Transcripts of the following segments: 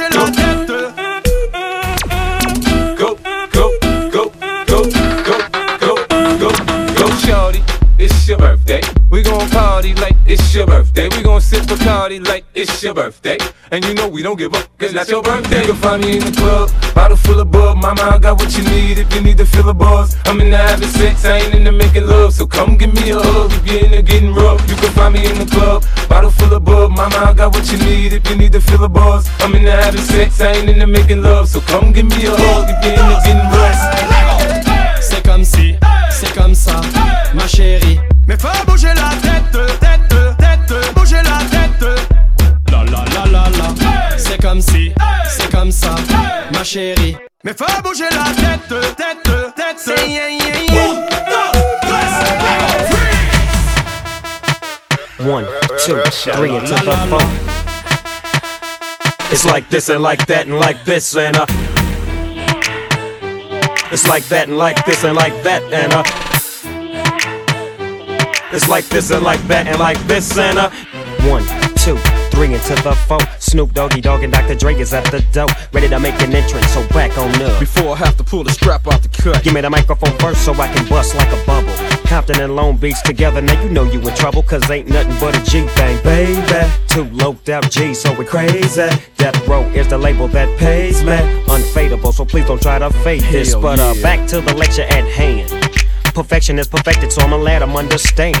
j'ai la tête. Go, go, go, go, go, go, go, go, shorty. It's your birthday. We gon' party like it's your birthday. We gon' sip Bacardi like it's your birthday. And you know we don't give up, cause that's your birthday. You can find me in the club, bottle full of bub. Mama, I got what you need if you need to fill a buzz. I'm in the having sex, I ain't in the making love. So come give me a hug if you're in the getting rough. You can find me in the club, bottle full of Mama, I got what you need if you need to fill a buzz. I'm in the having sex, I ain't into making love. So come give me a hug if you're into getting rough. C'est comme si, c'est comme ça, ma chérie. Mais fais bouger la tête, tête, tête, bouger la tête. La la la la la. C'est comme si, c'est comme ça, ma chérie. Mais fais bouger la tête, tête, tête. C'est yeah, yeah, yeah. One, two, three, into the four. It's like this and like that and like this and uh. It's like that and like this and like that and uh. It's like this and like that and like this and uh. One, two, three into the four. Snoop Doggy Dogg and Dr. Dre is at the door, ready to make an entrance. So back on up. Before I have to pull the strap out the cut. Give me the microphone first so I can bust like a bubble. Compton and Long Beach together, now you know you in trouble, cause ain't nothing but a G thing, baby. Two loped out G, so we crazy. Death Row is the label that pays me. Unfadable, so please don't try to fade this. Hell But uh, yeah. back to the lecture at hand. Perfection is perfected, so I'ma let let 'em understand.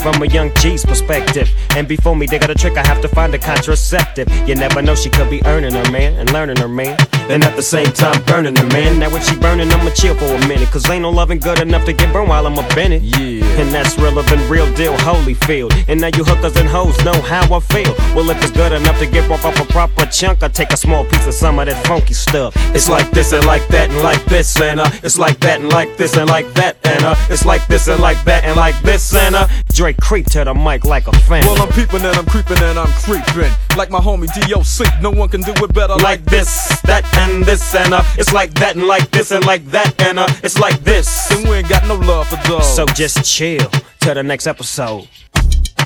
From a young G's perspective. And before me they got a trick, I have to find a contraceptive. You never know, she could be earning her man and learning her man. And at the same time, burning her man. Now when she burning, I'ma chill for a minute. Cause ain't no loving good enough to get burned while I'm up in it. Yeah. And that's relevant, real deal, Holyfield. And now you hookers and hoes know how I feel. Well, if it's good enough to get off off a proper chunk, I take a small piece of some of that funky stuff. It's like this and like that and like this and uh, it's like that and like this and like that and uh, it's like this and like that and like this and uh, Drake creep to the mic like a fan. Well, I'm peeping and I'm creeping and I'm creeping. Like my homie D.O.C. No one can do it better like this, that, and this, and uh, it's like that, and like this, and like that, and uh, it's like this. And we ain't got no love for those. So just chill till the next episode.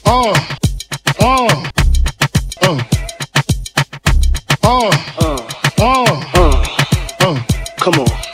Uh, uh, uh, uh, uh, uh. Come on.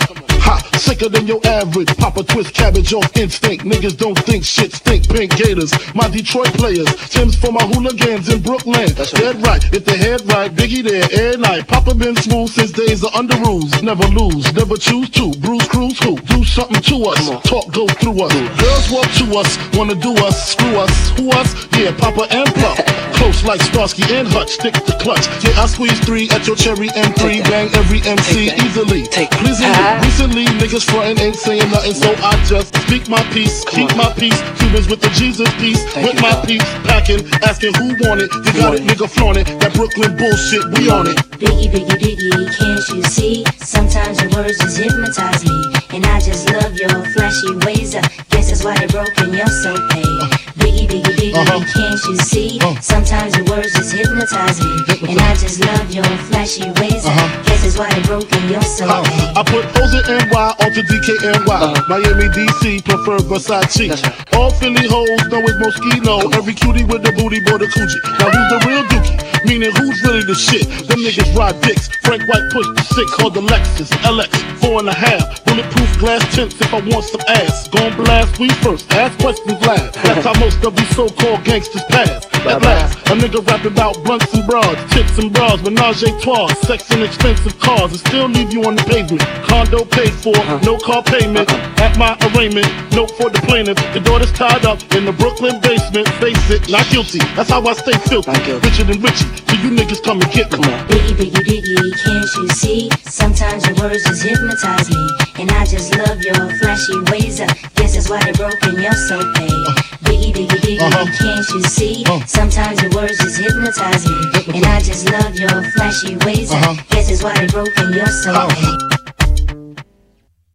Sicker than your average. Papa twist cabbage off instinct. Niggas don't think shit stink. Pink Gators, my Detroit players. Tim's for my hooligans in Brooklyn. That's right. Dead right, if they head right, Biggie there air night. Papa been smooth since days of under rules. Never lose, never choose to. Bruise, cruise, who? Do something to us. Talk, go through us. Girls walk to us, wanna do us, screw us. Who us? Yeah, Papa and Puff. Close like Starsky and Hutch, stick the clutch. Yeah, I squeeze three at your cherry M3, bang every MC easily. Take. Pleasingly, recently niggas frontin' ain't saying nothing, so I just speak my peace, keep my peace. Cubans with the Jesus piece, Thank with my God. peace, packing, asking who want it. You got it, nigga, flaunt it. That Brooklyn bullshit, we on it. Biggie, biggie, biggie, can't you see? Sometimes your words just hypnotize me. And I just love your flashy ways. I guess that's why they broke broken, you're so paid. Biggie, biggie, biggie, Uh-huh. can't you see? Uh. Sometimes your words just hypnotize me. And I just love your flashy ways. I Uh-huh. guess that's why they're broken, you're so Uh, paid. I put hoes in NY onto DKNY. Miami, DC, prefer Versace. That's right. All Philly hoes know it's Moschino. Every cutie with the booty, boy, the coochie. Now who's the real dookie? Meaning who's really the shit? Them niggas ride dicks. Frank White pushed the six, called the Lexus LX, four and a half. Bulletproof glass tints if I want some ass. Gon' blast we first, ask questions last. That's how most of these so-called gangsters pass. At last, a nigga rapping about blunts and bras, tits and bras, menage a trois, sex and expensive cars, and still leave you on the pavement. Condo paid for, no car payment. At my arraignment, note for the plaintiff. The daughter's tied up in the Brooklyn basement. Face it, not guilty. That's how I stay filthy. Richer than Richie, so you niggas come and get me. Biggie, biggie, biggie, can't you see? Sometimes your words just hypnotize me. And I just love your flashy ways. I guess that's why they're broken, you're so paid. Biggie, biggie, biggie, Uh-huh. can't you see? Uh. Sometimes your words just hypnotize me. And I just love your flashy ways. I Uh-huh. guess that's why they're broken, you're so Uh. paid.